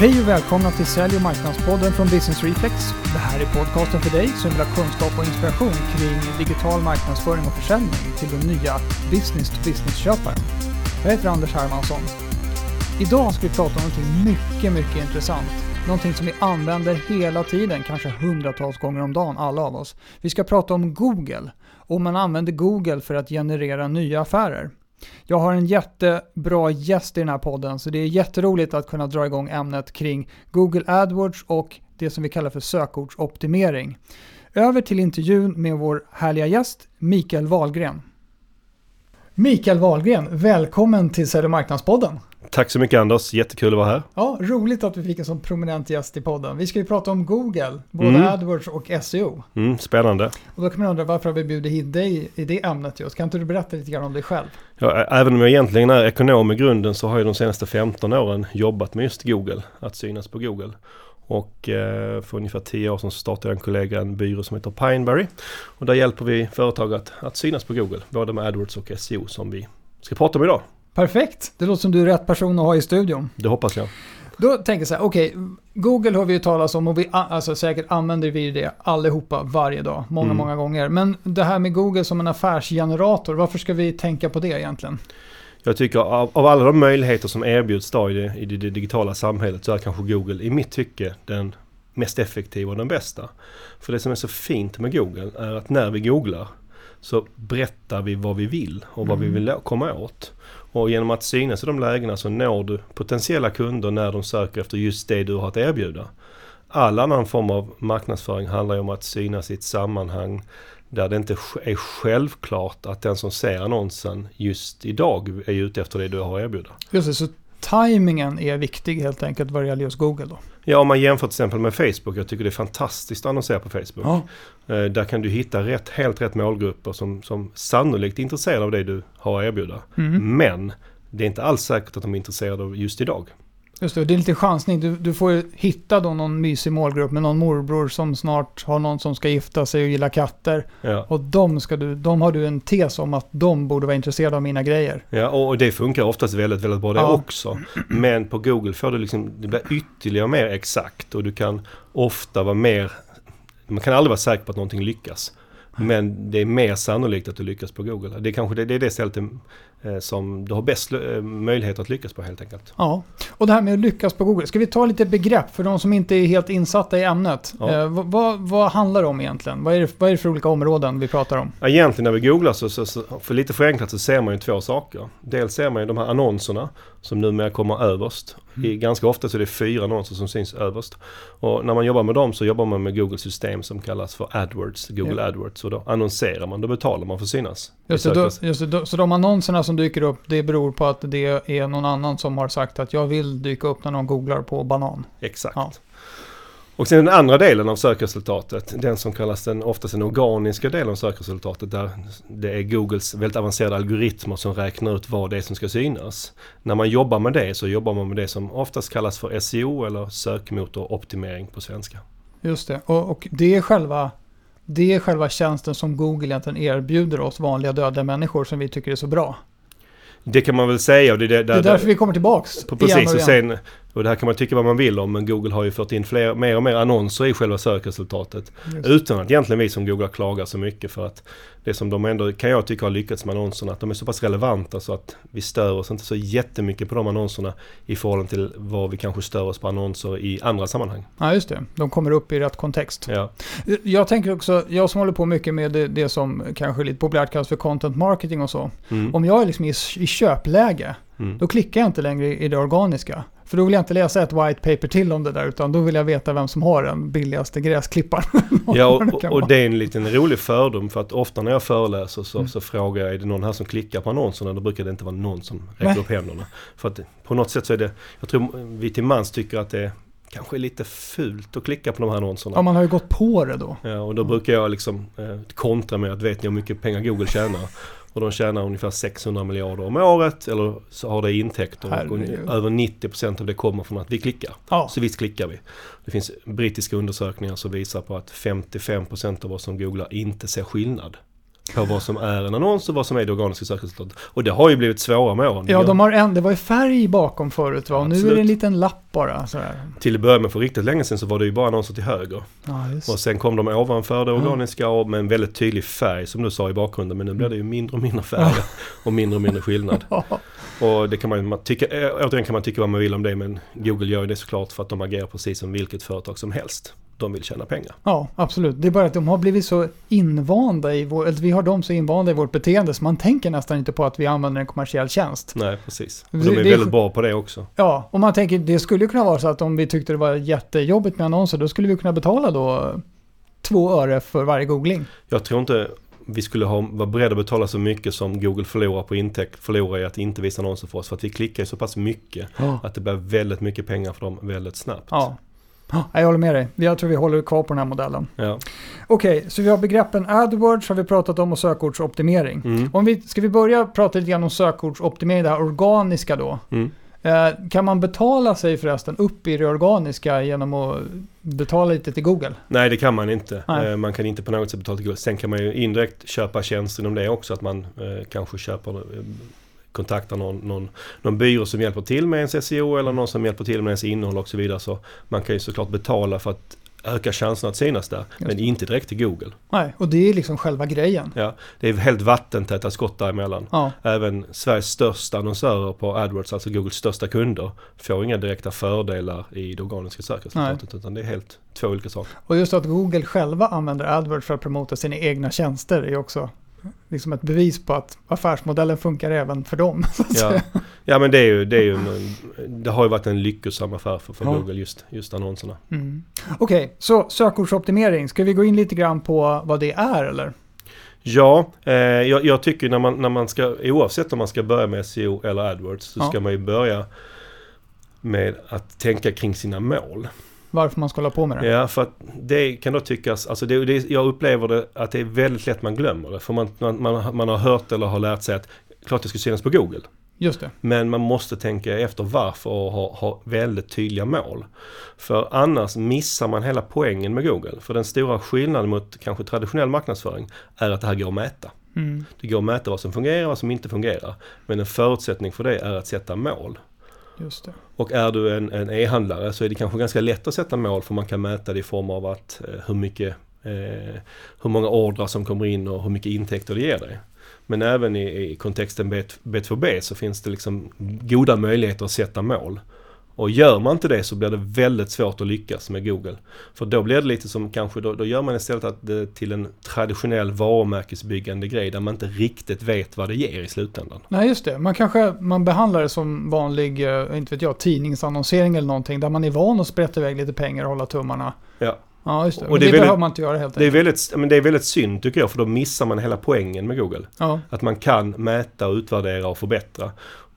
Hej och välkomna till Sälj och marknadspodden från Business Reflex. Det här är podcasten för dig som vill ha kunskap och inspiration kring digital marknadsföring och försäljning till den nya business-to-business-köparen. Jag heter Anders Hermansson. Idag ska vi prata om någonting mycket, mycket intressant. Någonting som vi använder hela tiden, kanske hundratals gånger om dagen, alla av oss. Vi ska prata om Google. Och man använder Google för att generera nya affärer. Jag har en jättebra gäst i den här podden så det är jätteroligt att kunna dra igång ämnet kring Google AdWords och det som vi kallar för sökordsoptimering. Över till intervjun med vår härliga gäst Mikael Wahlgren. Mikael Wahlgren, välkommen till Sälj och marknadspodden. Tack så mycket Anders, jättekul att vara här. Ja, roligt att vi fick en sån prominent gäst i podden. Vi ska ju prata om Google, både mm. AdWords och SEO. Mm, spännande. Och då kan man undra varför har vi bjudit hit dig i det ämnet just? Kan inte du berätta lite grann om dig själv? Ja, även om jag egentligen är ekonom i grunden så har jag de senaste 15 åren jobbat med just Google, att synas på Google. Och eh, för ungefär 10 år sedan startade en kollega en byrå som heter Pineberry. Och där hjälper vi företag att, att synas på Google, både med AdWords och SEO som vi ska prata om idag. Perfekt, det låter som du är rätt person att ha i studion. Det hoppas jag. Då tänker jag så här, okej, okay, Google har vi ju talat om och vi alltså säkert använder vi det allihopa varje dag, många, mm. många gånger. Men det här med Google som en affärsgenerator, varför ska vi tänka på det egentligen? Jag tycker av, av alla de möjligheter som erbjuds då i det, i det digitala samhället så är kanske Google i mitt tycke den mest effektiva och den bästa. För det som är så fint med Google är att när vi googlar så berättar vi vad vi vill och vad mm. vi vill komma åt. Och genom att synas i de lägena så når du potentiella kunder när de söker efter just det du har att erbjuda. All annan form av marknadsföring handlar ju om att synas i ett sammanhang där det inte är självklart att den som ser annonsen just idag är ute efter det du har att erbjuda. Just det, så tajmingen är viktig helt enkelt vad det gäller just Google då? Ja, om man jämför till exempel med Facebook. Jag tycker det är fantastiskt att annonsera på Facebook. Ja. Eh, där kan du hitta rätt, helt rätt målgrupper som, som sannolikt är intresserade av det du har att erbjuda. Mm. Men det är inte alls säkert att de är intresserade av just idag. Just det, det är lite chansning. Du, du får hitta då någon mysig målgrupp med någon morbror som snart har någon som ska gifta sig och gillar katter. Ja. Och de, ska du, de har du en tes om att de borde vara intresserade av mina grejer. Ja, och det funkar oftast väldigt, väldigt bra det ja. också. Men på Google får du liksom, det blir ytterligare mer exakt och du kan ofta vara mer, man kan aldrig vara säker på att någonting lyckas. Men det är mer sannolikt att du lyckas på Google. Det är kanske det, det, är det stället som du har bäst eh, möjlighet att lyckas på helt enkelt. Ja, och det här med att lyckas på Google. Ska vi ta lite begrepp för de som inte är helt insatta i ämnet? Ja. Eh, vad, vad, handlar det om egentligen? Vad är, det, vad är det för olika områden vi pratar om? Egentligen när vi googlar så, så, så, för lite förenklat så ser man ju två saker. Dels ser man ju de här annonserna som numera kommer överst. Mm. I, ganska ofta så är det fyra annonser som syns överst. Och när man jobbar med dem så jobbar man med Googles system som kallas för AdWords, Google ja. AdWords. Och då annonserar man, då betalar man för att synas. Just det, då, just det då, så de annonserna som dyker upp, det beror på att det är någon annan som har sagt att jag vill dyka upp när någon googlar på banan. Exakt. Ja. Och sen den andra delen av sökresultatet, den som kallas den oftast den organiska delen av sökresultatet där det är Googles väldigt avancerade algoritmer som räknar ut vad det är som ska synas. När man jobbar med det så jobbar man med det som oftast kallas för SEO eller sökmotoroptimering på svenska. Just det, och, och det är själva det är själva tjänsten som Google egentligen erbjuder oss vanliga dödliga människor som vi tycker är så bra. Det kan man väl säga. Och det, där, det är därför vi kommer tillbaks. Precis, igen och, och sen och det här kan man tycka vad man vill om men Google har ju fört in fler, mer och mer annonser i själva sökresultatet. Just. Utan att egentligen vi som Google klagar så mycket för att det som de ändå kan jag tycka har lyckats med annonserna att de är så pass relevanta så att vi stör oss inte så jättemycket på de annonserna i förhållande till vad vi kanske stör oss på annonser i andra sammanhang. Ja just det, de kommer upp i rätt kontext. Ja. Jag tänker också, jag som håller på mycket med det, det som kanske lite populärt kallas för content marketing och så. Mm. Om jag är liksom i, i köpläge, mm. då klickar jag inte längre i det organiska. För då vill jag inte läsa ett white paper till om det där, utan då vill jag veta vem som har den billigaste gräsklipparen. ja, och, och, det är en liten rolig fördom, för att ofta när jag föreläser så, mm. så frågar jag, är det någon här som klickar på annonserna? Då brukar det inte vara någon som räcker upp händerna. För att på något sätt så är det, jag tror vi till mans tycker att det är kanske är lite fult att klicka på de här annonserna. Ja, man har ju gått på det då. Ja, och då brukar jag liksom eh, kontra med att vet ni hur mycket pengar Google tjänar? Och de tjänar ungefär 600 miljarder om året eller så har det intäkter. Herregud. Och över 90% av det kommer från att vi klickar. Ja. Så visst klickar vi. Det finns brittiska undersökningar som visar på att 55% av oss som googlar inte ser skillnad. På vad som är en annons och vad som är det organiska sökresultatet. Och det har ju blivit svårare med åren. Ja, de har en, det var ju färg bakom förut va? Och nu är det en liten lapp bara. Sådär. Till att börja med för riktigt länge sedan så var det ju bara annonser till höger. Ja. Och sen kom de ovanför det Ja. organiska och med en väldigt tydlig färg som du sa i bakgrunden. Men nu blir det ju mindre och mindre färg och mindre och mindre skillnad. Ja, Och det kan man, man tycka, äh, återigen kan man tycka vad man vill om det men Google gör det såklart för att de agerar precis som vilket företag som helst. De vill tjäna pengar. ja, absolut. Det är bara att de har blivit så invanda i vår, eller vi har dem så invanda i vårt beteende så man tänker nästan inte på att vi använder en kommersiell tjänst. Nej, precis. Och de är det väldigt bra på det också. Ja, och man tänker det skulle kunna vara så att om vi tyckte det var jättejobbigt med annonser då skulle vi kunna betala då två öre för varje googling. Jag tror inte vi skulle ha, vara beredda att betala så mycket som Google förlorar på intäkt, förlorar i att inte visa annonser för oss. För att vi klickar ju så pass mycket att det blir väldigt mycket pengar för dem väldigt snabbt. Ja. Ja, jag håller med dig. Jag tror vi håller kvar på den här modellen. Ja. Okej, så vi har begreppen AdWords har vi pratat om och sökordsoptimering. Mm. Om vi, ska vi börja prata lite grann om sökordsoptimering, det här organiska då? Mm. Eh, kan man betala sig förresten upp i det organiska genom att betala lite till Google? Nej det kan man inte. Nej. Eh, Man kan inte på något sätt betala till Google. Sen kan man ju indirekt köpa tjänster inom det också. Att man eh, kanske köper kontaktar någon, någon, någon byrå som hjälper till med ens SEO eller någon som hjälper till med ens innehåll och så vidare. Så man kan ju såklart betala för att öka chanserna att synas där. Men det. inte direkt till Google. Nej, och det är liksom själva grejen. Ja, det är helt vattentäta skott däremellan. Ja, Även Sveriges största annonsörer på AdWords, alltså Googles största kunder, får inga direkta fördelar i det organiska sökresultatet. Utan det är helt två olika saker. och just att Google själva använder AdWords för att promota sina egna tjänster är också liksom ett bevis på att affärsmodellen funkar även för dem. Ja, ja men det, är ju, det, är ju en, det har ju varit en lyckosam affär för, för Ja. Google just, just annonserna. Mm. Okej, så sökordsoptimering. Ska vi gå in lite grann på vad det är eller? Ja, eh, jag, jag tycker när man, när man ska, oavsett om man ska börja med SEO eller AdWords, så Ja. ska man ju börja med att tänka kring sina mål. Varför man ska hålla på med det? Ja, för att det kan då tyckas, alltså det, det, jag upplever det att det är väldigt lätt man glömmer det. För man, man, man, man har hört eller har lärt sig att klart det ska synas på Google. Just det. Men man måste tänka efter varför och ha, ha väldigt tydliga mål. För annars missar man hela poängen med Google. För den stora skillnaden mot kanske traditionell marknadsföring är att det här går att mäta. Mm. Det går att mäta vad som fungerar och vad som inte fungerar. Men en förutsättning för det är att sätta mål. Just det. Och är du en, en e-handlare så är det kanske ganska lätt att sätta mål för man kan mäta det i form av att eh, hur mycket eh, hur många ordrar som kommer in och hur mycket intäkter det ger dig. Men även i, i kontexten B2B så finns det liksom goda möjligheter att sätta mål. Och gör man inte det så blir det väldigt svårt att lyckas med Google. För då blir det lite som kanske, då, då gör man istället att det till en traditionell varumärkesbyggande grej där man inte riktigt vet vad det ger i slutändan. Nej, just det. Man kanske man behandlar det som vanlig, eh, inte vet jag, tidningsannonsering eller någonting där man är van att sprätta iväg lite pengar och hålla tummarna. Ja. Ja, just det. Och Men det det, är väldigt- behöver man inte göra helt Det är, enkelt. väldigt, men det är väldigt synd tycker jag för då missar man hela poängen med Google. Ja, Att man kan mäta, utvärdera och förbättra.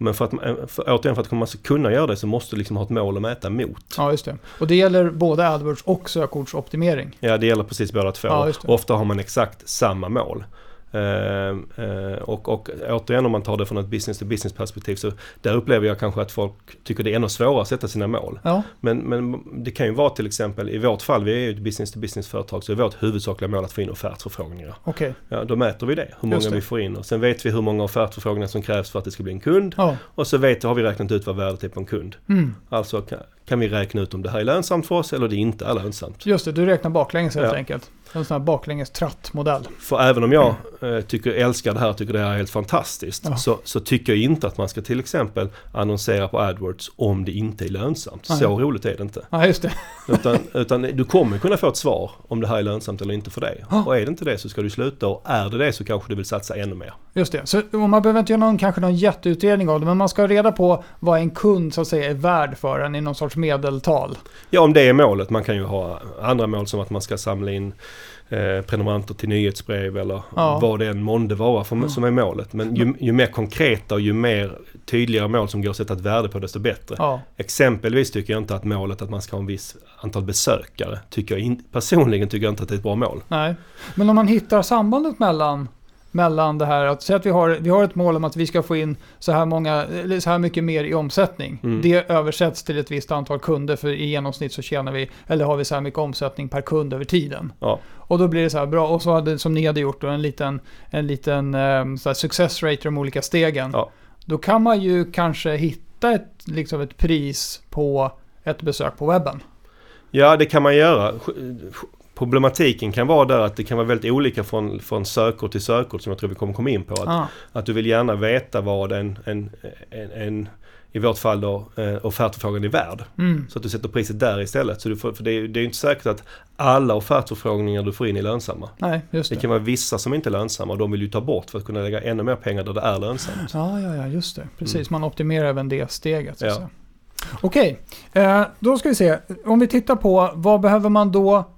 Men för att, man- för, återigen för att man ska kunna göra det så måste du liksom ha ett mål att mäta mot. ja, just det. Och det gäller både AdWords och sökordsoptimering. Ja, det gäller precis båda två. Ja. Ofta har man exakt samma mål. Eh, eh, och, och återigen om man tar det från ett business to business perspektiv så där upplever jag kanske att folk tycker det är ännu svårare att sätta sina mål. Ja, Men, men det kan ju vara till exempel i vårt fall, vi är ju ett business to business företag så är vårt huvudsakliga mål att få in offertförfrågningar. okej. Ja, då mäter vi det, hur många det. vi får in och sen vet vi hur många offertförfrågningar som krävs för att det ska bli en kund. Ja, Och så vet, har vi räknat ut vad värdet är på en kund. mm. Alltså kan, kan vi räkna ut om det här är lönsamt för oss eller det inte är lönsamt. just det. Du räknar baklänges helt Ja. enkelt. En sån här baklänges trattmodell. För även om jag eh, tycker, älskar det här, tycker det här är helt fantastiskt. Ja. Så, så tycker jag inte att man ska till exempel annonsera på AdWords om det inte är lönsamt. Nej. Så roligt är det inte. Ja, just det. Utan, utan du kommer kunna få ett svar om det här är lönsamt eller inte för dig. Ja. Och är det inte det så ska du sluta och är det det så kanske du vill satsa ännu mer. Just det. Så man behöver inte göra någon, kanske någon jätteutredning av det, men man ska reda på vad en kund så att säga är värd för en i någon sorts medeltal. Ja, om det är målet. Man kan ju ha andra mål som att man ska samla in eh, prenumeranter till nyhetsbrev eller Ja. vad det än månde vara för, Ja. som är målet. Men ju, ju mer konkreta och ju mer tydligare mål som går att sätta ett värde på desto bättre. Ja, Exempelvis tycker jag inte att målet att man ska ha en viss antal besökare. Tycker jag in, personligen tycker jag inte att det är ett bra mål. nej. Men om man hittar sambandet mellan mellan det här att säga att vi har, vi har ett mål om att vi ska få in så här, många, så här mycket mer i omsättning. Mm. Det översätts till ett visst antal kunder för i genomsnitt så tjänar vi, eller har vi så här mycket omsättning per kund över tiden. Ja. Och då blir det så här bra. Och så hade, som ni hade gjort då, en liten, en liten eh, så här success rate i de olika stegen. Ja. Då kan man ju kanske hitta ett, liksom ett pris på ett besök på webben. Ja, det kan man göra. Problematiken kan vara där att det kan vara väldigt olika från, från sökord till sökord som jag tror vi kommer komma in på. Att, Ah, att du vill gärna veta vad en, en, en, en i vårt fall då, eh, offertförfrågan är värd. mm, Så att du sätter priset där istället. Så du får, för det, är, det är ju inte säkert att alla offertförfrågningar du får in är lönsamma. nej, just Det det. kan vara vissa som inte är lönsamma och de vill ju ta bort för att kunna lägga ännu mer pengar där det är lönsamt. Ja, ja, ja, just det. Precis, man optimerar även det steget. Så Ja. Okej, eh, då ska vi se. Om vi tittar på vad behöver man då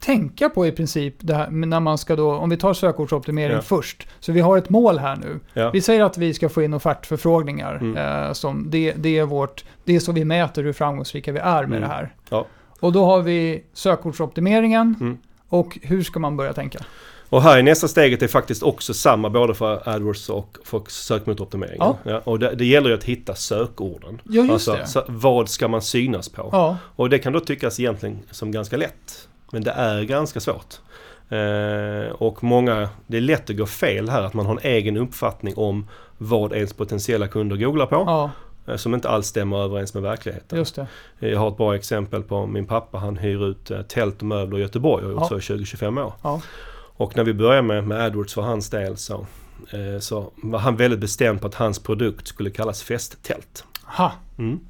tänka på i princip det här, när man ska då, om vi tar sökordsoptimering Ja. först. Så vi har ett mål här nu. Ja. Vi säger att vi ska få in offertförfrågningar. Mm. Eh, som det, det, är vårt, det är så vi mäter hur framgångsrika vi är med Mm. det här. Ja. Och då har vi sökordsoptimeringen. Mm. Och hur ska man börja tänka? Och här i nästa steget är faktiskt också samma både för AdWords och för sökmotoroptimering. Ja. och det, det gäller ju att hitta sökorden. Ja, just alltså, det. Så, vad ska man synas på? Ja, Och det kan då tyckas egentligen som ganska lätt. Men det är ganska svårt. Eh, och många, det är lätt att gå fel här att man har en egen uppfattning om vad ens potentiella kunder googlar på. ja, eh, Som inte alls stämmer överens med verkligheten. just det. Jag har ett bra exempel på min pappa. Han hyr ut eh, tält och möbler i Göteborg och har gjort Ja. så i 20-25 år. Ja. Och när vi började med, med AdWords för hans del så, eh, så var han väldigt bestämd på att hans produkt skulle kallas festtält. Ha, Mm.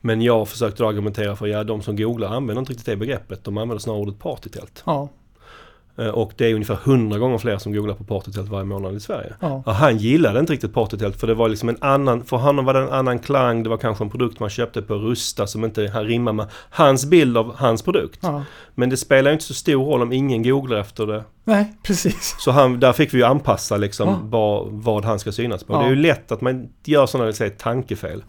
Men jag försökte argumentera för ja, de som googlar använder inte riktigt det begreppet. De använder snarare ordet partytält. ja, Eh, Och det är ungefär 100 gånger fler som googlar på partytält varje månad i Sverige. ja. Och han gillade inte riktigt partytält för det var liksom en annan, för honom var det en annan klang. Det var kanske en produkt man köpte på Rusta som inte rimmar med hans bild av hans produkt. ja. Men det spelar inte så stor roll om ingen googlar efter det. Nej, precis. Så han, där fick vi ju anpassa liksom Ja. vad, vad han ska synas på. Det är ju lätt att man gör sådana säger, tankefel.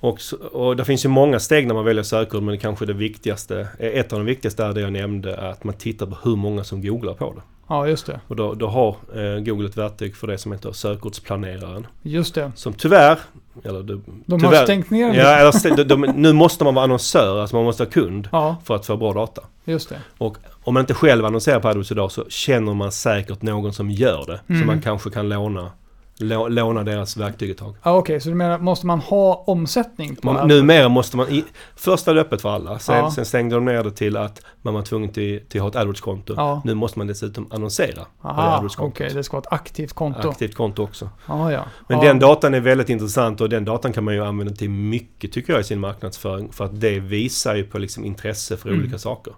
Och, och det finns ju många steg när man väljer sökord men kanske det viktigaste, ett av de viktigaste är det jag nämnde, att man tittar på hur många som googlar på det. ja just det. Och då, då har eh, Google ett verktyg för det som heter sökordsplaneraren. Just det. Som tyvärr, eller det, De tyvärr, har stängt ner. Ja, eller, de, de, nu måste man vara annonsör, alltså man måste ha kund ja, för att få bra data. just det. Om man inte själv annonserar på AdWords idag så känner man säkert någon som gör det. Mm. Så man kanske kan låna, lå, låna deras verktyg ett tag. Ja, Okej, så du menar, måste man ha omsättning på Man, numera måste man... I, först var det öppet för alla. Sen, Ja. sen stängde de ner det till att man var tvungen till, till att ha ett AdWords-konto. Ja. Nu måste man dessutom annonsera på det Aha, okej, AdWords-kontot. det ska vara ett aktivt konto. Aktivt konto också. Ja, ja. Men den datan är väldigt intressant och den datan kan man ju använda till mycket tycker jag i sin marknadsföring. För att det visar ju på liksom intresse för Mm. olika saker.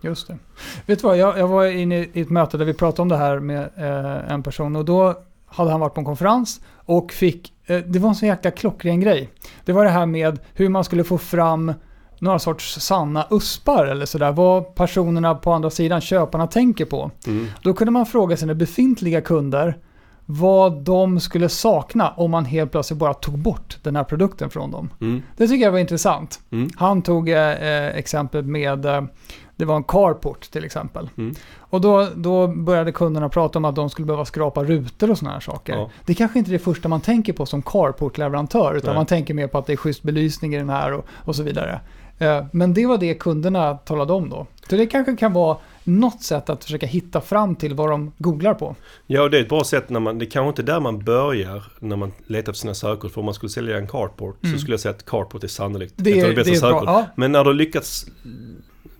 Just det. Vet du vad, jag, jag var inne i ett möte där vi pratade om det här med eh, en person och då hade han varit på en konferens och fick, eh, det var en så jäkla klockren grej. Det var det här med hur man skulle få fram några sorts sanna uspar eller sådär. Vad personerna på andra sidan, köparna, tänker på. Mm. Då kunde man fråga sina befintliga kunder vad de skulle sakna om man helt plötsligt bara tog bort den här produkten från dem. Mm. Det tycker jag var intressant. Mm. Han tog eh, eh, exempel med, eh, det var en carport till exempel. Mm. Och då, då började kunderna prata om att de skulle behöva skrapa rutor och sådana här saker. Ja. Det är kanske inte är det första man tänker på som carportleverantör, utan Nej. man tänker mer på att det är schysst belysning i den här och, och så vidare. Eh, Men det var det kunderna talade om då. Så det kanske kan vara något sätt att försöka hitta fram till vad de googlar på. Ja, det är ett bra sätt när man, det är kanske inte där man börjar när man letar efter sina sökord. För om man skulle sälja en carport Mm. så skulle jag säga att carport är sannolikt Det ett av är, de bästa det är bra. sökord. Ja, Men när du lyckats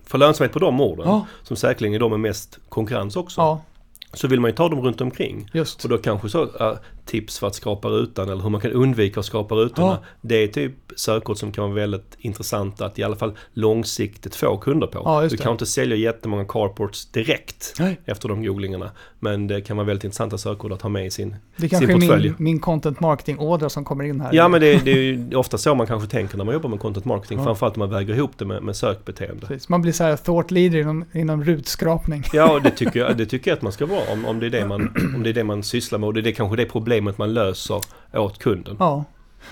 få lönsamhet på de orden, ja, som säkerligen är de med mest konkurrens också, ja, så vill man ju ta dem runt omkring. just. Och då kanske så tips för att skapa rutan eller hur man kan undvika att skapa rutorna. Ja. Det är typ sökord som kan vara väldigt intressanta att i alla fall långsiktigt få kunder på. Ja, du kan inte sälja jättemånga carports direkt Nej. efter de googlingarna. Men det kan vara väldigt intressanta sökord att ha med i sin... Det kanske är portfölj. min, min content marketing-ådra som kommer in här. Ja men det, det är ju ofta så man kanske tänker när man jobbar med content marketing. Ja. Framförallt om man väger ihop det med, med sökbeteende. Precis. Man blir så här thought leader inom, inom rutskrapning. Ja, och det tycker, jag, det tycker jag att man ska vara om, om, det är det man, om det är det man sysslar med och det är det, kanske det problemet man löser åt kunden. Ja.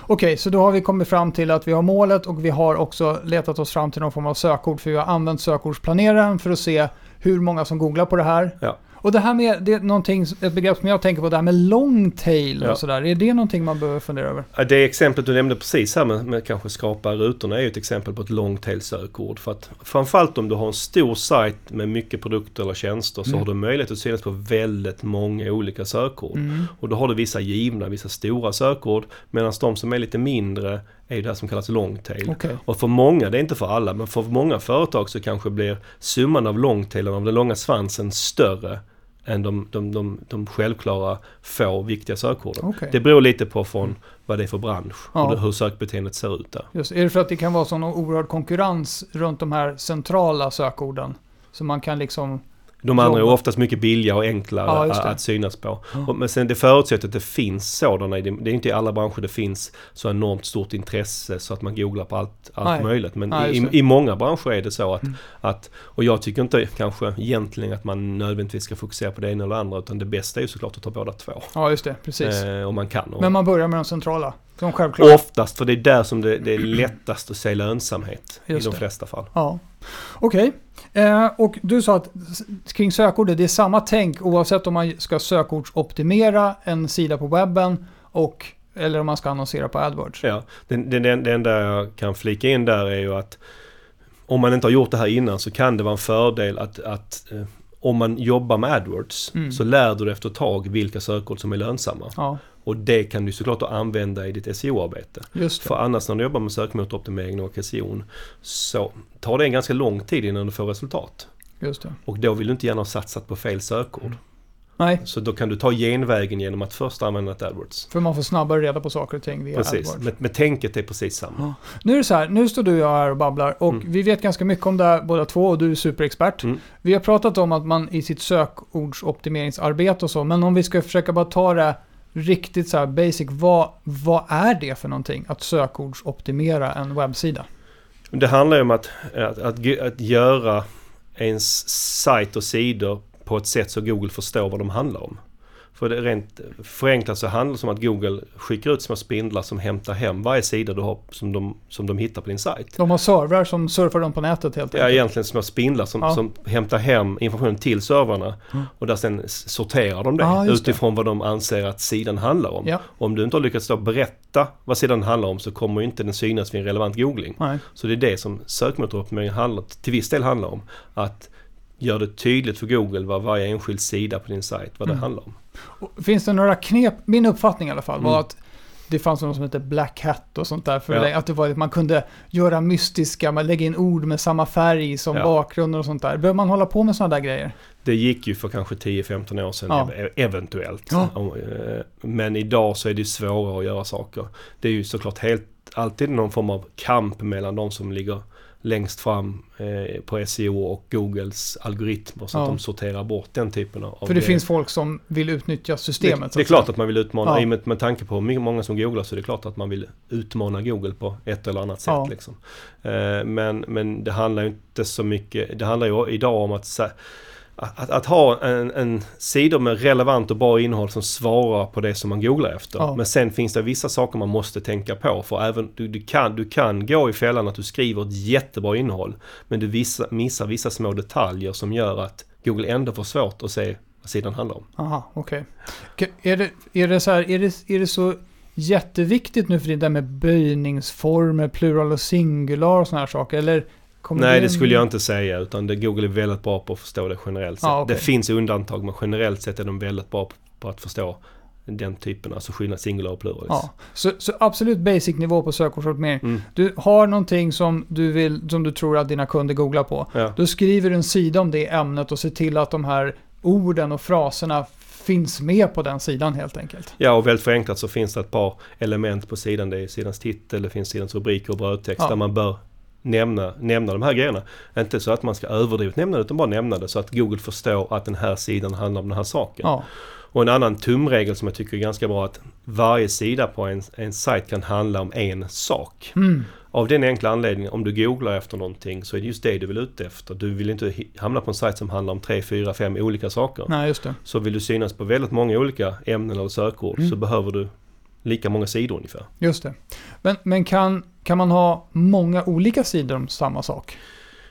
Okej, så då har vi kommit fram till att vi har målet och vi har också letat oss fram till någon form av sökord för vi har använt sökordsplaneraren för att se hur många som googlar på det här. Ja. Och det här med, det är någonting, ett begrepp som jag tänker på, det här med long tail Ja. och sådär. Är det någonting man behöver fundera över? Ja, Det exemplet du nämnde precis här med, med kanske skrapa rutorna är ju ett exempel på ett long tail sökord. För att framförallt om du har en stor sajt med mycket produkter eller tjänster så Mm. har du möjlighet att synas på väldigt många olika sökord. Mm. Och då har du vissa givna, vissa stora sökord. Medan de som är lite mindre är ju det här som kallas long tail. Okej. Och för många, det är inte för alla, men för många företag så kanske blir summan av longtailen, av den långa svansen, större än de, de, de, de självklara få viktiga sökorden. Okej. Det beror lite på från vad det är för bransch Ja. och hur sökbeteendet ser ut där. Just, är det för att det kan vara sån oerhörd konkurrens runt de här centrala sökorden? Så man kan liksom... De andra är oftast mycket billigare och enklare Ja, att, synas på. Ja. Men sen det förutsätter att det finns sådana. Det är inte i alla branscher det finns så enormt stort intresse så att man googlar på allt, allt Nej. möjligt. Men Nej, i, i många branscher är det så att, Mm. att... Och jag tycker inte kanske egentligen att man nödvändigtvis ska fokusera på det ena eller andra. Utan det bästa är ju såklart att ta båda två. Ja, just det. Precis. Eh, om man kan. Men man börjar med de centrala. De självklara. Oftast, för det är där som det, det är lättast att se lönsamhet Just i de det. flesta fall. Ja. Okej. Eh, och du sa att kring sökordet, det är samma tänk oavsett om man ska sökordsoptimera en sida på webben och eller om man ska annonsera på AdWords. Ja, det, det, det, det enda jag kan flika in där är ju att om man inte har gjort det här innan så kan det vara en fördel att, att eh, om man jobbar med AdWords Mm. så lär du dig efter ett tag vilka sökord som är lönsamma. Ja, Och det kan du såklart använda i ditt SEO-arbete. För annars när du jobbar med sökmotoroptimering och SEO så tar det en ganska lång tid innan du får resultat. Och då vill du inte gärna ha satsat på fel sökord. Nej, Så då kan du ta genvägen genom att först använda ett AdWords. för man får snabbare reda på saker och ting via Precis, AdWords. men, men tänket är precis samma. Ja. Nu är det så här, nu står du och jag här och babblar och Mm. vi vet ganska mycket om det här båda två och du är superexpert. Mm. Vi har pratat om att man i sitt sökordsoptimeringsarbete och så, men om vi ska försöka bara ta det riktigt så här basic, vad, vad är det för någonting att sökordsoptimera en webbsida? Det handlar ju om att, att, att, att göra ens sajt och sidor på ett sätt så Google förstår vad de handlar om. För det är rent förenklat så handlar det om att Google skickar ut små spindlar som hämtar hem varje sida du har som de, som de hittar på din sajt. De har servrar som surfar runt på nätet helt enkelt. egentligen små spindlar som, Ja. som hämtar hem informationen till servrarna Mm. och där sen sorterar de det Ja, just det. utifrån vad de anser att sidan handlar om. Ja, Om du inte har lyckats då berätta vad sidan handlar om så kommer inte den synas vid en relevant googling. nej. Så det är det som sökmotoroptimering handlar, till viss del handlar om. Att göra det tydligt för Google vad varje enskild sida på din sajt, vad det Mm. handlar om. Och Finns det några knep, min uppfattning i alla fall var Mm. att det fanns något som heter Black Hat och sånt där. För Ja. att det var att man kunde göra mystiska, man lägga in ord med samma färg som Ja. bakgrund och sånt där. Behöver man hålla på med sådana där grejer? Det gick ju för kanske 10-15 år sedan Ja. ev- eventuellt. Eh, Men idag så är det svårare att göra saker. Det är ju såklart helt, alltid någon form av kamp mellan de som ligger längst fram eh, på SEO och Googles algoritmer så Ja. att de sorterar bort den typen av För det finns folk som vill utnyttja systemet. Det, det är säga. klart att man vill utmana, Ja. med, med tanke på hur många som googlar så är det klart att man vill utmana Google på ett eller annat sätt. Ja. Liksom. Eh, men, men det handlar ju inte så mycket, det handlar ju idag om att att, att ha en, en sida med relevant och bra innehåll som svarar på det som man googlar efter. Ja. Men sen finns det vissa saker man måste tänka på. För även du, du, kan, du kan gå i fällan att du skriver ett jättebra innehåll. Men du vissa, missar vissa små detaljer som gör att Google ändå får svårt att se vad sidan handlar om. Aha, okej. K- Är, det, är, det så här, är, det, är det så jätteviktigt nu för det där med böjningsformer, plural och singular och sådana här saker? Eller kommer Nej, det skulle jag inte säga. Utan det, Google är väldigt bra på att förstå det generellt sett. Ja, okej. Det finns undantag, men generellt sett är de väldigt bra på, på att förstå den typen, alltså skillnad singular och pluralis. Ja, så, så absolut basic nivå på sökordsoptimering. Mm, Du har någonting som du, vill, som du tror att dina kunder googlar på. ja. Då skriver du en sida om det ämnet och ser till att de här orden och fraserna finns med på den sidan helt enkelt. ja, och väldigt förenklat så finns det ett par element på sidan. Det är sidans titel, det finns sidans rubriker och brödtext Ja. där man bör nämna, nämna de här grejerna. Inte så att man ska överdrivet nämna det, utan bara nämna det så att Google förstår att den här sidan handlar om den här saken. Ja, Och en annan tumregel som jag tycker är ganska bra att varje sida på en, en sajt kan handla om en sak. mm. Av den enkla anledningen, om du googlar efter någonting så är det just det du vill ute efter. Du vill inte hamna på en sajt som handlar om tre, fyra, fem olika saker. nej just det. Så vill du synas på väldigt många olika ämnen eller sökord Mm. så behöver du lika många sidor ungefär. Just det. Men, men kan, kan man ha många olika sidor om samma sak?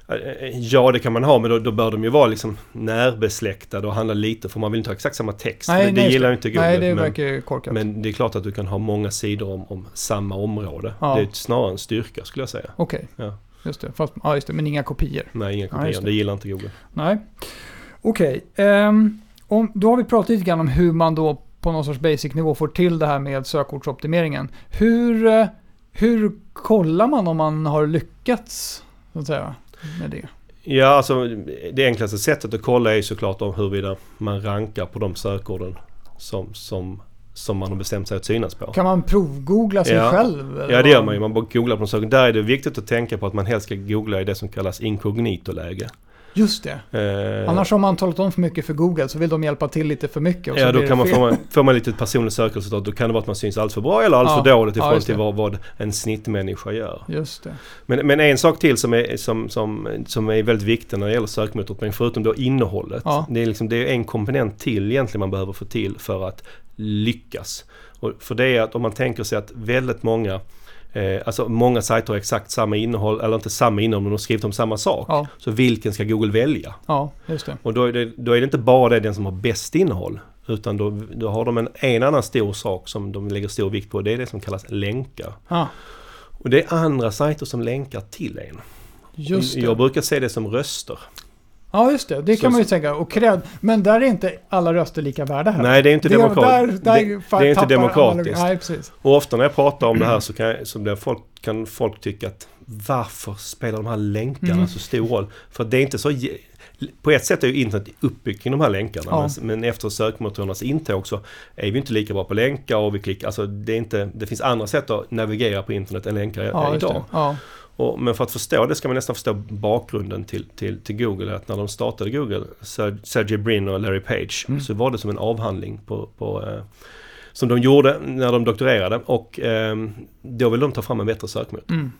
Eh, Ja, det kan man ha, men då, då bör de ju vara liksom närbesläktade och handla lite, för man vill inte ha exakt samma text. Nej, det, nej, gillar inte Google. Nej, det men, verkar korkat. men det är klart att du kan ha många sidor om, om samma område. Ja. Det är snarare en styrka skulle jag säga. Okej, Ja. just det. Fast, ja, just det. Men inga kopior. Nej, inga Ja, kopior. just det. det gillar inte Google. Nej. Okej. ehm, om- då har vi pratat lite grann om hur man då på någon sorts basic nivå får till det här med sökordsoptimeringen. Hur, eh, hur kollar man om man har lyckats så att säga, med det? Ja, alltså det enklaste sättet att kolla är såklart om huruvida man rankar på de sökorden som, som, som man har bestämt sig att synas på. Kan man provgoogla sig Ja. själv? eller Ja det gör man ju. Man bara googlar på de sökorden. Där är det viktigt att tänka på att man helst ska googla i det som kallas inkognito-läge. Just det. Eh, Annars har man talat om för mycket för Google så vill de hjälpa till lite för mycket. Och så Ja, då kan man, får, man, får man lite personligt sökresultat. Då kan det vara att man syns allt för bra eller allt Ja. för dåligt i Ja, förhållande det. till vad, vad en snittmänniska gör. Just det. Men, men en sak till som är, som, som, som är väldigt viktig när det gäller sökmotoroptimering, förutom då innehållet. Ja. Det, är liksom, det är en komponent till egentligen man behöver få till för att lyckas. Och för det är att om man tänker sig att väldigt många Eh, alltså många sajter har exakt samma innehåll, eller inte samma innehåll men de har skrivit om samma sak. Ja, Så vilken ska Google välja? ja just det. Och då är det, då är det inte bara det den som har bäst innehåll. Utan då, då har de en, en annan stor sak som de lägger stor vikt på. Det är det som kallas länkar. Ja, Och det är andra sajter som länkar till en. just det. Jag brukar se det som röster. Ja, just det. Det Så- kan man ju tänka. Och cred. Men där är inte alla röster lika värda här. Nej, det är inte Det- demokratiskt. där- där det, det är inte demokratiskt. Nej, precis. Och ofta när jag pratar om det här så, kan, jag, så blir folk, kan folk tycka att varför spelar de här länkarna Mm. så stor roll? För det är inte så... På ett sätt är ju internet uppbyggt kring de här länkarna. Ja. Men, men efter sökmotorernas intåg så är vi inte lika bra på länkar och vi klickar. Alltså det, är inte, det finns andra sätt att navigera på internet än länkar Ja, idag. Ja, Och, men för att förstå det ska man nästan förstå bakgrunden till, till, till Google. Att när de startade Google, Ser- Sergey Brin och Larry Page, Mm. så var det som en avhandling på, på, eh, som de gjorde när de doktorerade. Och eh, då ville de ta fram en bättre sökmotor. mm.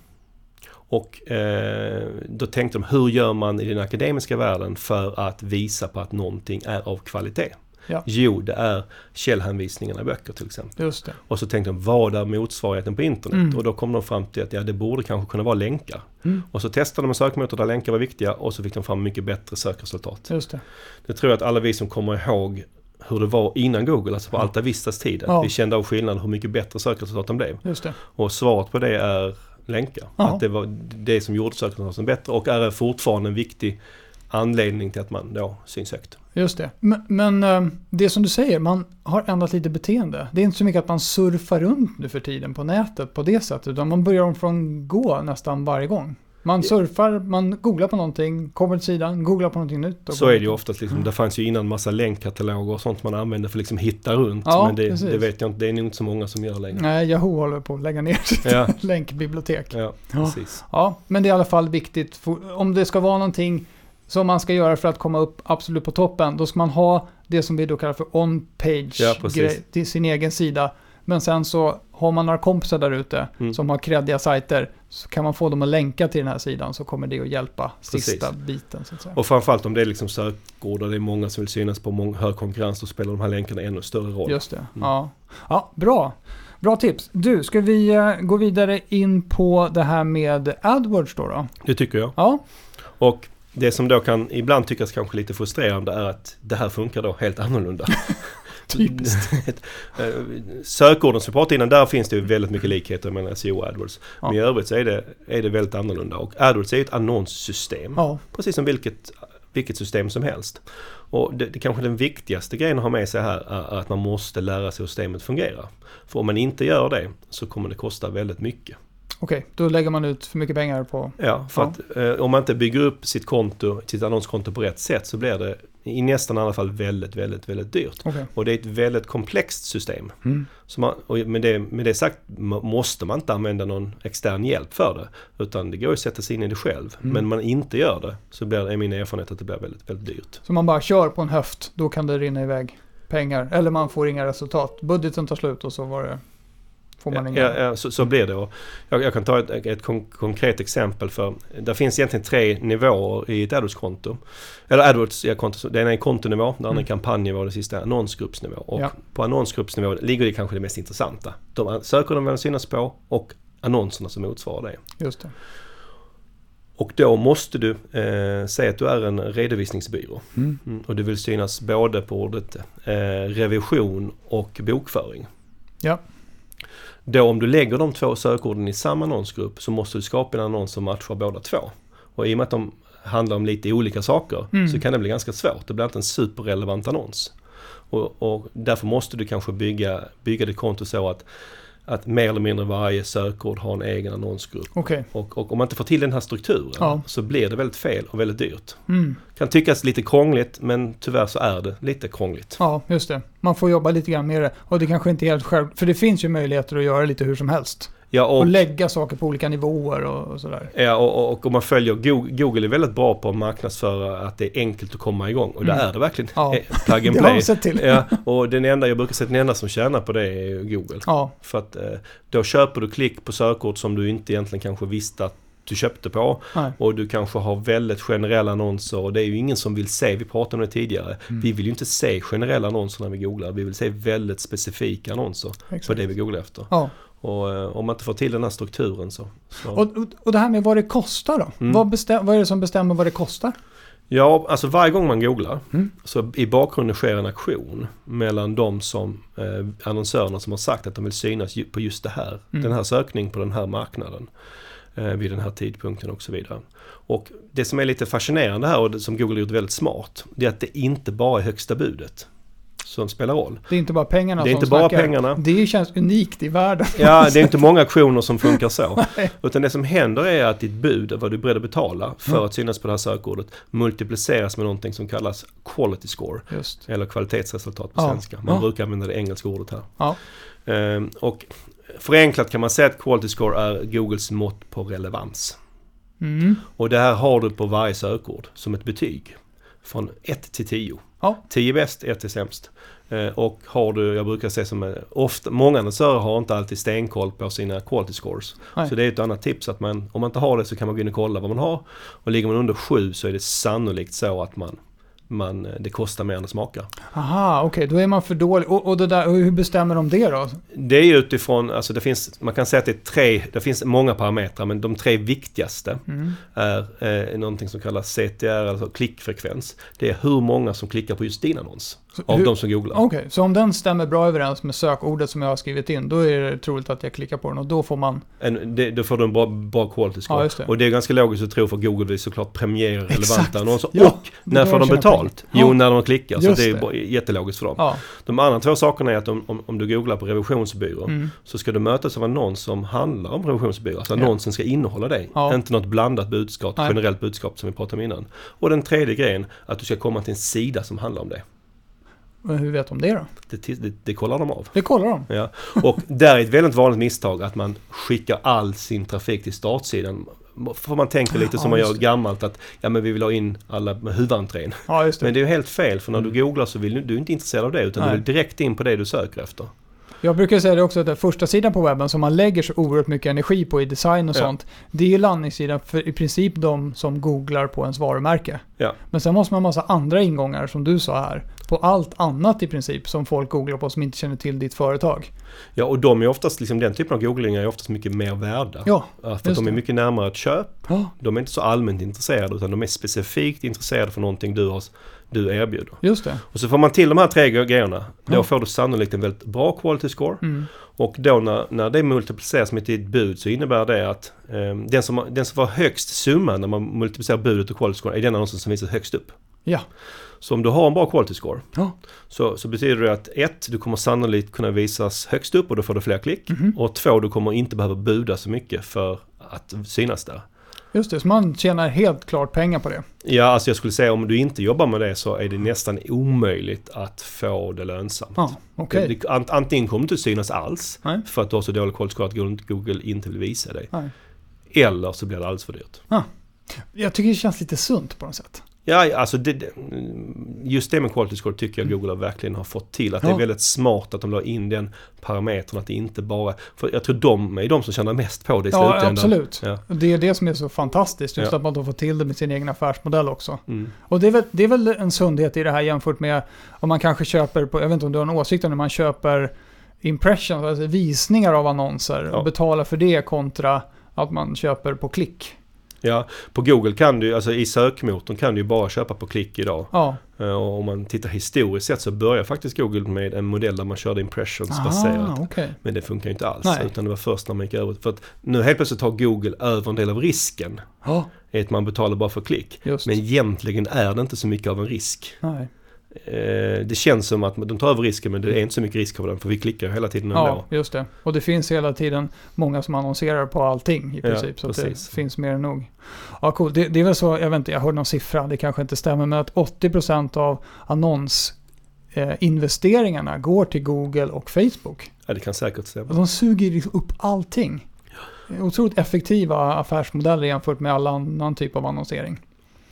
Och eh, då tänkte de, hur gör man i den akademiska världen för att visa på att någonting är av kvalitet? Ja. Jo, det är källhänvisningarna i böcker till exempel. Och så tänkte de, vad är motsvarigheten på internet? Mm. Och då kom de fram till att ja, det borde kanske kunna vara länkar. Mm. Och så testade de en sökmotor där länkar var viktiga och så fick de fram mycket bättre sökresultat. Just det. Det tror jag att alla vi som kommer ihåg hur det var innan Google, alltså på. Alta Vistas tid, Ja. vi kände av skillnaden hur mycket bättre sökresultaten blev. Och svaret på det är länkar. Ja. Att det var det som gjorde sökresultaten bättre och är fortfarande en viktig anledning till att man då syns högt. Just det. Men, men eh, det som du säger, man har ändrat lite beteende. Det är inte så mycket att man surfar runt nu för tiden på nätet på det sättet, utan man börjar om från gå nästan varje gång. Man surfar, man googlar på någonting, kommer till sidan, googlar på någonting nytt. och Så är det ju oftast. Liksom, det fanns ju innan massa länkkataloger och sånt man använde för att liksom hitta runt. Ja, men det, precis. det vet jag inte, det är nog inte så många som gör längre. Nej, Yahoo håller på att lägga ner sitt Ja, länkbibliotek. ja, Ja. precis. Ja, men det är i alla fall viktigt. för- Om det ska vara någonting som man ska göra för att komma upp absolut på toppen, då ska man ha det som vi då kallar för on-page Ja, grej till sin egen sida. Men sen så har man några kompisar där ute Mm. som har kreddiga sajter, så kan man få dem att länka till den här sidan så kommer det att hjälpa Precis. sista biten så att säga. Och framförallt om det är liksom sökord och det är många som vill synas på mång- hög konkurrens, då spelar de här länkarna ännu större roll. Just det. Ja. ja, bra. Bra tips. Du, ska vi eh, gå vidare in på det här med AdWords då? då? Det tycker jag. Ja, Och det som då kan ibland tyckas kanske lite frustrerande är att det här funkar då helt annorlunda. Typiskt. Eh, Sökorden som vi pratade innan, där finns det ju väldigt mycket likheter mellan SEO och AdWords. Ja. Men i övrigt så är det, är det väldigt annorlunda. Och AdWords är ett annonssystem. ja, Precis som vilket, vilket system som helst. Och det, det kanske den viktigaste grejen att ha med sig här är att man måste lära sig hur systemet fungerar. För om man inte gör det så kommer det kosta väldigt mycket. Okej. Då lägger man ut för mycket pengar på... Ja, för Ja. att eh, om man inte bygger upp sitt konto, sitt annonskonto på rätt sätt så blir det i nästan alla fall väldigt, väldigt, väldigt dyrt. Okej. Och det är ett väldigt komplext system. Mm. Så man, och med, det, med det sagt må- måste man inte använda någon extern hjälp för det. Utan det går att sätta sig in i det själv. Mm. Men man inte gör det så blir det, är min erfarenhet att det blir väldigt, väldigt dyrt. Så man bara kör på en höft, då kan det rinna iväg pengar. Eller man får inga resultat. Budgeten tar slut och så var det... Får man inga... Ja, ja, så, så blir det. Och jag, jag kan ta ett, ett kon- konkret exempel för det finns egentligen tre nivåer i ett AdWords-konto. Eller AdWords-konto. Det ena är kontonivå, det andra är Mm. kampanjnivå och det sista är annonsgruppsnivå. Och Ja. på annonsgruppsnivå ligger det kanske det mest intressanta. De söker de vill synas på och annonserna som motsvarar det. Just det. Och då måste du eh, säga att du är en redovisningsbyrå. Mm. Mm, och du vill synas både på ordet eh, revision och bokföring. Ja. Då om du lägger de två sökorden i samma annonsgrupp så måste du skapa en annons som matchar båda två. Och i och med att de handlar om lite olika saker Mm. så kan det bli ganska svårt. Det blir inte en superrelevant annons. Och, och därför måste du kanske bygga, bygga ditt konto så att, att mer eller mindre varje sökord har en egen annonsgrupp. Okej. Och, och om man inte får till den här strukturen Ja. så blir det väldigt fel och väldigt dyrt. Mm. Kan tyckas lite krångligt men tyvärr så är det lite krångligt. Ja, just det. Man får jobba lite grann med det. Och det kanske inte är helt själv... För det finns ju möjligheter att göra lite hur som helst. Ja, Och, och, lägga saker på olika nivåer och, och sådär. ja, och, och, om man följer Google, Google är väldigt bra på att marknadsföra att det är enkelt att komma igång. Och det Mm. är det verkligen. Ja. Eh, Plug and Det play. sett till. Ja, och den enda, jag brukar säga att den enda som tjänar på det är Google. Ja, För att eh, då köper du klick på sökord som du inte egentligen kanske visste att du köpte på. nej. Och du kanske har väldigt generella annonser och det är ju ingen som vill se, vi pratade om det tidigare. Mm. Vi vill ju inte se generella annonser när vi googlar. Vi vill se väldigt specifika annonser på Exakt. det vi googlar efter. Ja. Och eh, om man inte får till den här strukturen så... så. Och, och- det här med vad det kostar då? Mm. Vad, bestäm, vad är det som bestämmer vad det kostar? Ja, alltså varje gång man googlar Mm. så i bakgrunden sker en aktion mellan de som eh, annonsörerna som har sagt att de vill synas på just det här. Mm. Den här sökningen på den här marknaden eh, vid den här tidpunkten och så vidare. Och det som är lite fascinerande här och som Google har gjort väldigt smart det är att det inte bara är högsta budet som spelar roll. Det är inte bara pengarna Det är som inte bara snackar. pengarna. Det känns unikt i världen. Ja, det är inte många auktioner som funkar så. Utan det som händer är att ditt bud, vad du är beredd att betala för Mm. att synas på det här sökordet, multipliceras med någonting som kallas quality score. Just. Eller kvalitetsresultat på Ja. svenska. Man Ja. brukar använda det engelska ordet här. Ja. Ehm, och förenklat kan man säga att quality score är Googles mått på relevans. Mm. Och det här har du på varje sökord som ett betyg. Från 1 till 10. Ja. 10 bäst, 1 är sämst. Eh, och har du, jag brukar säga som, eh, ofta, många annonsörer har inte alltid stenkoll på sina quality scores. Nej. Så det är ett annat tips att man, om man inte har det så kan man gå in och kolla vad man har. Och ligger man under 7 så är det sannolikt så att man, man, eh, det kostar mer än det smakar. Aha, okej, då är man för dålig. Och, och, det där, hur bestämmer de det då? Det är utifrån, alltså det finns, man kan säga att det är tre, det finns många parametrar men de tre viktigaste Mm. är eh, någonting som kallas CTR, alltså klickfrekvens. Det är hur många som klickar på just din annons. Så Av hur- de som googlar. Okej, så om den stämmer bra överens med sökordet som jag har skrivit in, då är det troligt att jag klickar på den och då får man... En, det, då får du en bra, bra quality score. Ja, just det. Och det är ganska logiskt att tro för Google vill såklart premiera relevanta annonser. Ja, och när får de betalt? pengar. Jo, Ja. när de klickar. Så Just det är det. jättelogiskt för dem. Ja. De andra två sakerna är att om, om, om du googlar på revisionsbyrå Mm. så ska du mötas av en annons som handlar om revisionsbyrå. Alltså Ja. annonsen ska innehålla. Ja. Inte något blandat budskap, generellt budskap som vi pratade om innan. Och den tredje grejen, att du ska komma till en sida som handlar om det. Hur vet de det då? Det, det, det kollar de av. Det kollar de. Ja. Och där är ett väldigt vanligt misstag att man skickar all sin trafik till startsidan. För man tänker lite Ja, som man gör gammalt att ja men vi vill ha in alla med huvudentrén. Ja, just det. Men det är ju helt fel för när du Mm. googlar så vill du, du är inte intresserad av det utan Nej. du vill direkt in på det du söker efter. Jag brukar säga det också att första sidan på webben som man lägger så oerhört mycket energi på i design och Ja. sånt. Det är ju landningssidan för i princip de som googlar på ens varumärke. Ja. Men sen måste man ha massa andra ingångar som du sa här. På allt annat i princip som folk googlar på som inte känner till ditt företag. Ja och de är oftast, liksom den typen av googlingar är oftast mycket mer värda. Ja, för att de är mycket närmare ett köp. ja De är inte så allmänt intresserade utan de är specifikt intresserade för någonting du, har, du erbjuder. just det. Och så får man till de här tre grejerna. Då Ja. får du sannolikt en väldigt bra quality score. Mm. Och då när, när det multipliceras med ditt bud så innebär det att eh, den, som, den som får högst summa när man multiplicerar budet och quality score är den annonsen som visas högst upp. Ja. Så om du har en bra quality score Ja. så, så betyder det att ett, du kommer sannolikt kunna visas högst upp och då får du fler klick. Mhm. Och två, du kommer inte behöva buda så mycket för att synas där. Just det, så man tjänar helt klart pengar på det. Ja, alltså jag skulle säga om du inte jobbar med det så är det nästan omöjligt att få det lönsamt. Ja, okej. Det- ant- Antingen kommer du inte synas alls Nej. för att du har så dålig quality score att Google- Google inte vill visa dig. Nej. Eller så blir det alldeles för dyrt. Jag tycker det känns lite sunt på något sätt. Ja, alltså det, det- just det med quality score tycker jag Google verkligen har fått till. Att det Ja. är väldigt smart att de la in den parametern att det inte bara... För jag tror de är de som tjänar mest på det i Ja, slutändan. absolut. Ja. Och Det är det som är så fantastiskt, just Ja. att man då får till det med sin egen affärsmodell också. Mm. Och det är, väl, det är väl en sundhet i det här jämfört med om man kanske köper, på, jag vet inte om du har en åsikt om när man köper impressions, alltså visningar av annonser och betalar för det kontra att man köper på klick. Ja, på Google kan du, alltså i sökmotorn kan du ju bara köpa på klick idag. Ja, Eh, Och om man tittar historiskt sett så börjar faktiskt Google med en modell där man körde impressions ah, baserat. okej. Men det funkar ju inte alls. Nej. Utan det var först när man gick över. För att nu helt plötsligt tar Google över en del av risken. Ja, att man betalar bara för klick. just. Men egentligen är det inte så mycket av en risk. Nej. Eh, det känns som att de tar över risken men det är inte så mycket risk för den för vi klickar hela tiden ändå. Ja, just det. Och det finns hela tiden många som annonserar på allting i Ja, princip. så att det finns mer än nog. Ja, cool. Det, det är väl så, jag vet inte, jag hörde någon siffra, det kanske inte stämmer, men att 80% av annonsinvesteringarna eh, investeringarna går till Google och Facebook. Ja, det kan säkert Och stämma. de suger liksom upp allting. Otroligt effektiva affärsmodeller jämfört med all annan typ av annonsering.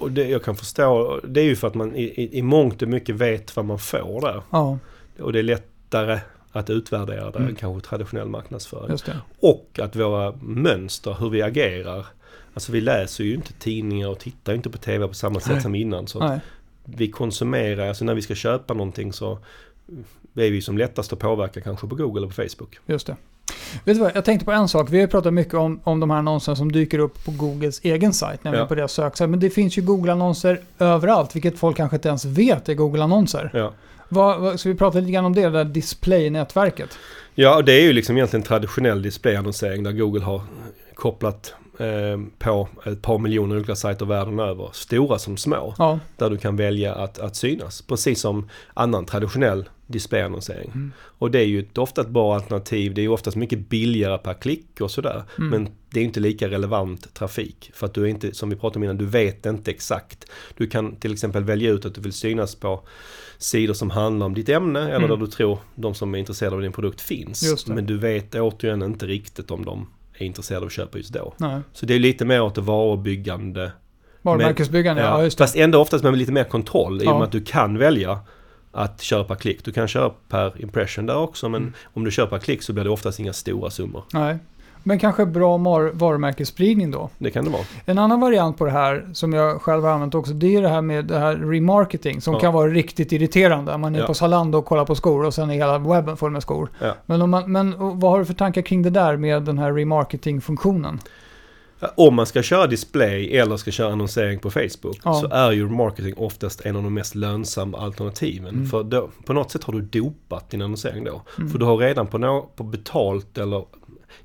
Och det jag kan förstå, det är ju för att man i, i, mångt och mycket vet vad man får där. Ja, Och det är lättare att utvärdera det Mm. kanske traditionell marknadsföring. Och att våra mönster, hur vi agerar. Alltså vi läser ju inte tidningar och tittar inte på TV på samma sätt Nej. som innan. Så Nej, vi konsumerar, alltså när vi ska köpa någonting så är vi som lättast att påverka kanske på Google eller på Facebook. just det. Vet du vad, jag tänkte på en sak. Vi har pratat mycket om, om de här annonserna som dyker upp på Googles egen sajt, nämligen Ja. på deras söksajt. Men det finns ju Google-annonser överallt, vilket folk kanske inte ens vet är Google-annonser. Ja. Vad, vad, så vi pratar lite grann om det, det där display-nätverket. Ja, och det är ju liksom egentligen traditionell displayannonsering där Google har kopplat eh, på ett par miljoner olika sajter världen över. Stora som små. Ja, Där du kan välja att, att synas. Precis som annan traditionell displayannonsering. Mm. Och det är ju ofta ett bra alternativ. Det är ju oftast mycket billigare per klick och sådär. Mm. Men det är inte lika relevant trafik. För att du är inte, som vi pratade om innan, du vet inte exakt. Du kan till exempel välja ut att du vill synas på sidor som handlar om ditt ämne eller Mm. där du tror de som är intresserade av din produkt finns. Men du vet återigen inte riktigt om de är intresserade av att köpa just då. nej. Så det är lite mer åt det varubyggande Varumärkesbyggande, ja, just det. Fast ändå oftast med lite mer kontroll i och Ja. med att du kan välja att köra per klick. Du kan köra per impression där också men Mm. om du kör per klick så blir det oftast inga stora summor. Nej. Men kanske bra varumärkesspridning då. Det kan det vara. En annan variant på det här som jag själv har använt också, det är det här med det här remarketing som Ja. kan vara riktigt irriterande. Man är Ja. på Zalando och kollar på skor och sen är hela webben full med skor. Ja. Men, man, men vad har du för tankar kring det där med den här remarketing-funktionen? Om man ska köra display eller ska köra annonsering på Facebook Ja. så är ju marketing oftast en av de mest lönsamma alternativen. Mm. För då, på något sätt har du dopat din annonsering då. Mm. För du har redan på, på betalt eller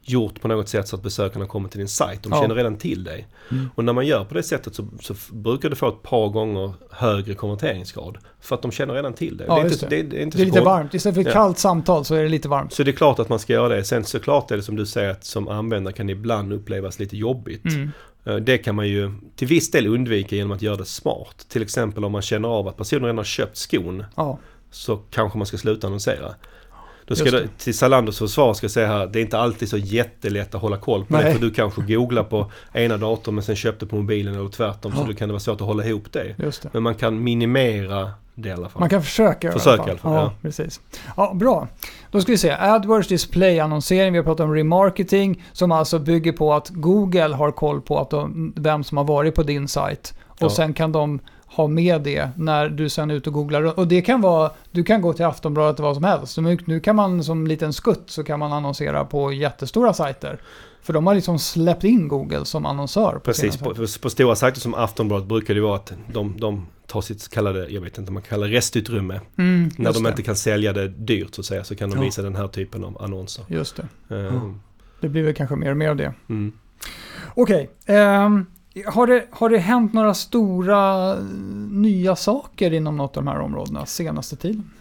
gjort på något sätt så att besökarna kommer till din sajt. De Ja. känner redan till dig. Mm. Och när man gör på det sättet så, så brukar du få ett par gånger högre konverteringsgrad. För att de känner redan till dig. Ja, det, är inte, det. det, det är inte Det är så lite varmt. Istället för ett Ja. kallt samtal så är det lite varmt. Så det är klart att man ska göra det. Sen såklart är det som du säger att som användare kan det ibland upplevas lite jobbigt. Mm. Eh, Det kan man ju till viss del undvika genom att göra det smart. Till exempel om man känner av att personen redan har köpt skon Ja, så kanske man ska sluta annonsera. Då ska det, till Zalandos försvar ska jag säga här, det är inte alltid så jättelätt att hålla koll på Nej. det. För du kanske googlar på ena datorn men sen köpte på mobilen eller tvärtom. Ja. Så då kan det vara svårt att hålla ihop det. just det. Men man kan minimera det i alla fall. Man kan försöka Försöka i alla fall, Ja, ja. precis. Ja, bra. Då ska vi se. AdWords display-annonsering. Vi har pratat om remarketing som alltså bygger på att Google har koll på att de, vem som har varit på din sajt. Och Ja. sen kan de ha med det när du sen är ute och googlar. Och det kan vara, du kan gå till Aftonbladet vad som helst. Nu, kan man som liten skutt så kan man annonsera på jättestora sajter. För de har liksom släppt in Google som annonsör. Precis, på, på stora sajter som Aftonbladet brukar det vara att de, de tar sitt så kallade, jag vet inte om man kallar det restutrymme. Mm, När de det. inte kan sälja det dyrt så att säga så kan de Ja. visa den här typen av annonser. Just det. Eh, Det blir väl kanske mer och mer av det. Mm. Okej. ehm, har, det, har det hänt några stora eh, nya saker inom något av de här områdena senaste tiden?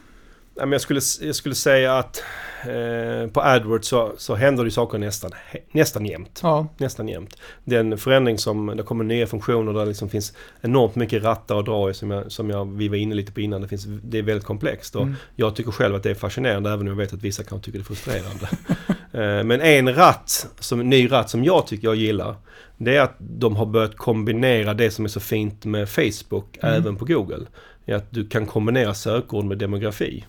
Jag, skulle, jag skulle säga att eh, på AdWords så, så händer det saker nästan, nästan jämt. Ja, Nästan jämt. Den förändring som, det kommer nya funktioner där det liksom finns enormt mycket rattar att dra i som, jag, som jag, vi var inne lite på innan. Det, finns, det är väldigt komplext och Mm. jag tycker själv att det är fascinerande även om jag vet att vissa kan tycka det är frustrerande. Eh, Men en ratt, som, ny ratt som jag tycker jag gillar det är att de har börjat kombinera det som är så fint med Facebook Mm. även på Google. Är att du kan kombinera sökord med demografi.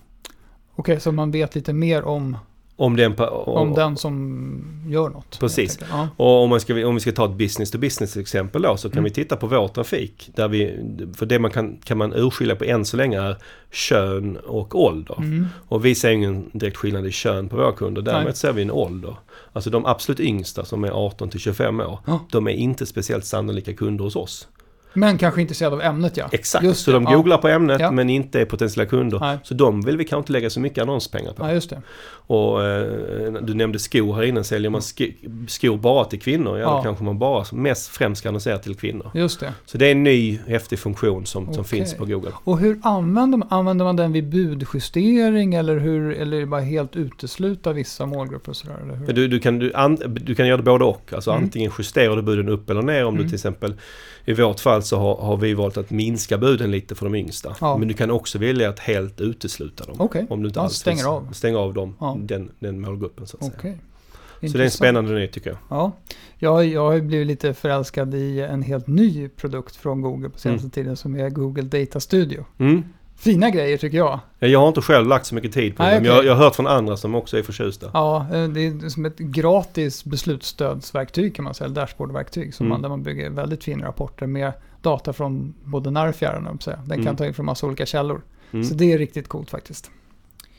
Okej, så man vet lite mer om, Om den, om den som gör något. Precis. Ja. Och om, man ska, om vi ska ta ett business to business exempel då så kan Mm. vi titta på vår trafik. Där vi, för det man kan, kan man urskilja på än så länge är kön och ålder. Mm. Och vi ser ingen direkt skillnad i kön på våra kunder. Däremot Nej. ser vi en ålder. Alltså de absolut yngsta som är 18 till 25 år. Ja. De är inte speciellt sannolika kunder hos oss. Men kanske intresserad av ämnet ja. Exakt, Just så det, de ja. googlar på ämnet Ja. men inte är potentiella kunder. Nej. Så de vill vi kanske inte lägga så mycket annonspengar på. Ja, just det. Och eh, du nämnde skor här innan. Säljer man sk- skor bara till kvinnor, ja, Ja. då kanske man bara mest främst ska annonsera till kvinnor. Just det. Så det är en ny häftig funktion som, som finns på Google. Och hur använder man, använder man den vid budjustering eller hur, eller är det bara helt utesluta vissa målgrupper och sådär? Eller hur? Du, du, kan, du, an, du kan göra det både och. Alltså Mm. antingen justerar du buden upp eller ner om Mm. du till exempel I vårt fall så har, har vi valt att minska buden lite för de yngsta. Ja. Men du kan också välja att helt utesluta dem. Okej, Om du inte Ja, alls stänger av. stänger av dem, Ja. den, den målgruppen så att säga. okej. Så det är en Intressant. spännande ny tycker jag. Ja, jag, jag har blivit lite förälskad i en helt ny produkt från Google på senaste Mm. tiden som är Google Data Studio. Mm. Fina grejer tycker jag. Ja, Jag har inte själv lagt så mycket tid på Nej, det, men okej. jag, jag har hört från andra som också är förtjusta. Ja, eh, det är som ett gratis beslutsstödsverktyg kan man säga, eller dashboardverktyg. Som Mm. man, där man bygger väldigt fina rapporter med data från både när och fjärran. Den kan Mm. ta in från massa olika källor. Mm. Så det är riktigt coolt faktiskt.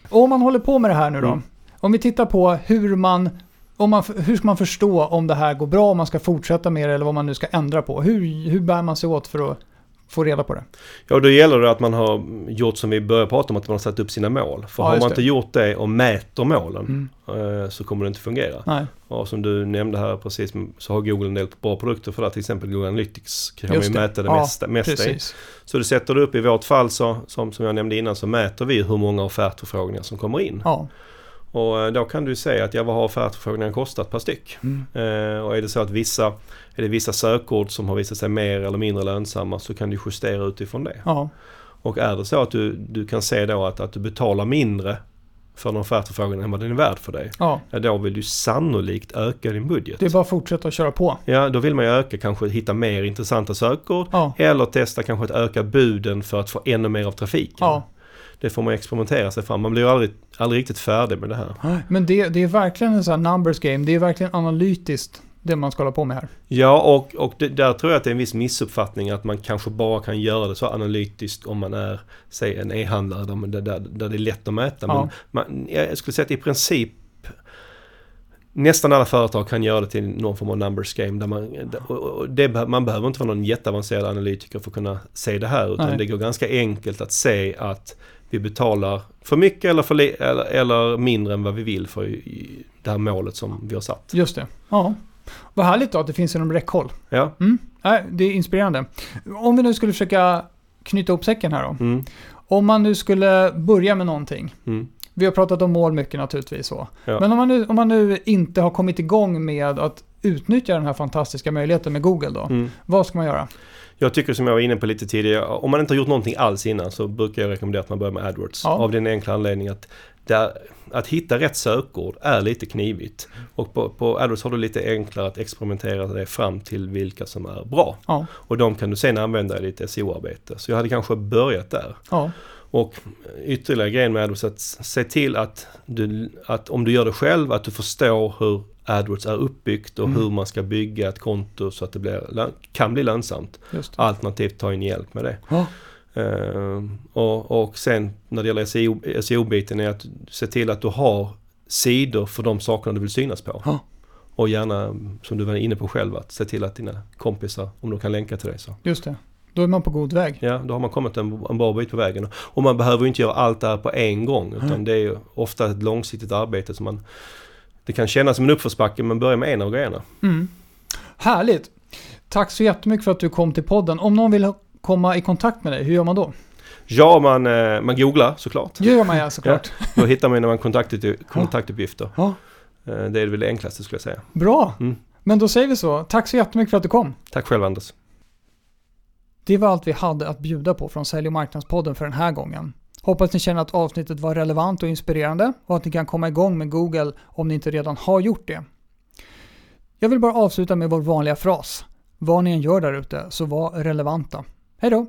Och om man håller på med det här nu då. Mm. Om vi tittar på hur man, om man, hur ska man förstå om det här går bra, om man ska fortsätta med det eller vad man nu ska ändra på. Hur, hur bär man sig åt för att få reda på det? Ja, då gäller det att man har gjort som vi började prata om, att man har satt upp sina mål. För Ja, har man det. inte gjort det och mäter målen Mm. eh, så kommer det inte fungera. Nej, Och som du nämnde här precis så har Google en del bra produkter för det. Till exempel Google Analytics kan man Just ju det. mäta det Ja, mesta, mesta i. Så du sätter det upp i vårt fall så, som, som jag nämnde innan, så mäter vi hur många offertförfrågningar som kommer in. Ja. Och eh, då kan du säga att ja, vad har offertförfrågningarna kostat per styck? Mm. Eh, och är det så att vissa, är det vissa sökord som har visat sig mer eller mindre lönsamma så kan du justera utifrån det. Ja. Och är det så att du, du kan se då att, att du betalar mindre för en offertförfrågan än vad den är värd för dig. ja, Ja, då vill du sannolikt öka din budget. det är bara att fortsätta att köra på. Ja, då vill man ju öka, kanske hitta mer intressanta sökord. Ja, Eller testa kanske att öka buden för att få ännu mer av trafiken. ja. Det får man experimentera sig fram. Man blir aldrig, aldrig riktigt färdig med det här. Men det, det är verkligen en sån här numbers game. Det är verkligen analytiskt det man ska hålla på med här. Ja, och, och det, där tror jag att det är en viss missuppfattning att man kanske bara kan göra det så analytiskt om man är, säg en e-handlare där, där, där, det är lätt att mäta. Ja. Men man, jag skulle säga att i princip Nästan alla företag kan göra det till någon form av numbers game. Där man, det, man behöver inte vara någon jätteavancerad analytiker för att kunna se det här. Utan Nej. det går ganska enkelt att se att vi betalar för mycket eller, för eller, eller mindre än vad vi vill för det här målet som vi har satt. Just det. Ja. Vad härligt då att det finns inom räckhåll. Ja. Mm. Nej, det är inspirerande. Om vi nu skulle försöka knyta ihop säcken här då. Mm, Om man nu skulle börja med någonting. mm, Vi har pratat om mål mycket naturligtvis så. Ja. Men om man, nu, om man nu inte har kommit igång med att utnyttja den här fantastiska möjligheten med Google då. mm. Vad ska man göra? Jag tycker som jag var inne på lite tidigare, om man inte har gjort någonting alls innan så brukar jag rekommendera att man börjar med AdWords. Ja. Av den enkla anledningen att där, att hitta rätt sökord är lite knivigt. Och på, på AdWords har du lite enklare att experimentera dig fram till vilka som är bra. Ja, Och de kan du sen använda i ditt SEO-arbete. Så jag hade kanske börjat där. ja, Och ytterligare grejen med AdWords att se till att, du, att om du gör det själv, att du förstår hur AdWords är uppbyggt och Mm. hur man ska bygga ett konto så att det blir, kan bli lönsamt. Alternativt ta in hjälp med det. Ja, Ehm, och, och sen när det gäller SEO, SEO-biten är att se till att du har sidor för de sakerna du vill synas på. Ja. Och gärna, som du var inne på själv, att se till att dina kompisar, om de kan länka till dig så. just det. Då är man på god väg. Ja, då har man kommit en, en bra bit på vägen. Och man behöver inte göra allt det här på en gång. Utan det är ju ofta ett långsiktigt arbete som man... Det kan kännas som en uppförsbacke men börja med en av grejerna. Mm. Härligt. Tack så jättemycket för att du kom till podden. Om någon vill komma i kontakt med dig, hur gör man då? Ja, man, eh, man googlar såklart. Det gör man ja såklart. Då hittar man när man kontaktupp, kontaktuppgifter. Ja. Eh, Det är väl det enklaste skulle jag säga. Bra. Mm. Men då säger vi så. Tack så jättemycket för att du kom. Tack själv Anders. Det var allt vi hade att bjuda på från Sälj och marknadspodden för den här gången. Hoppas ni känner att avsnittet var relevant och inspirerande och att ni kan komma igång med Google om ni inte redan har gjort det. Jag vill bara avsluta med vår vanliga fras. Vad ni än gör där ute, så var relevanta. Hej då!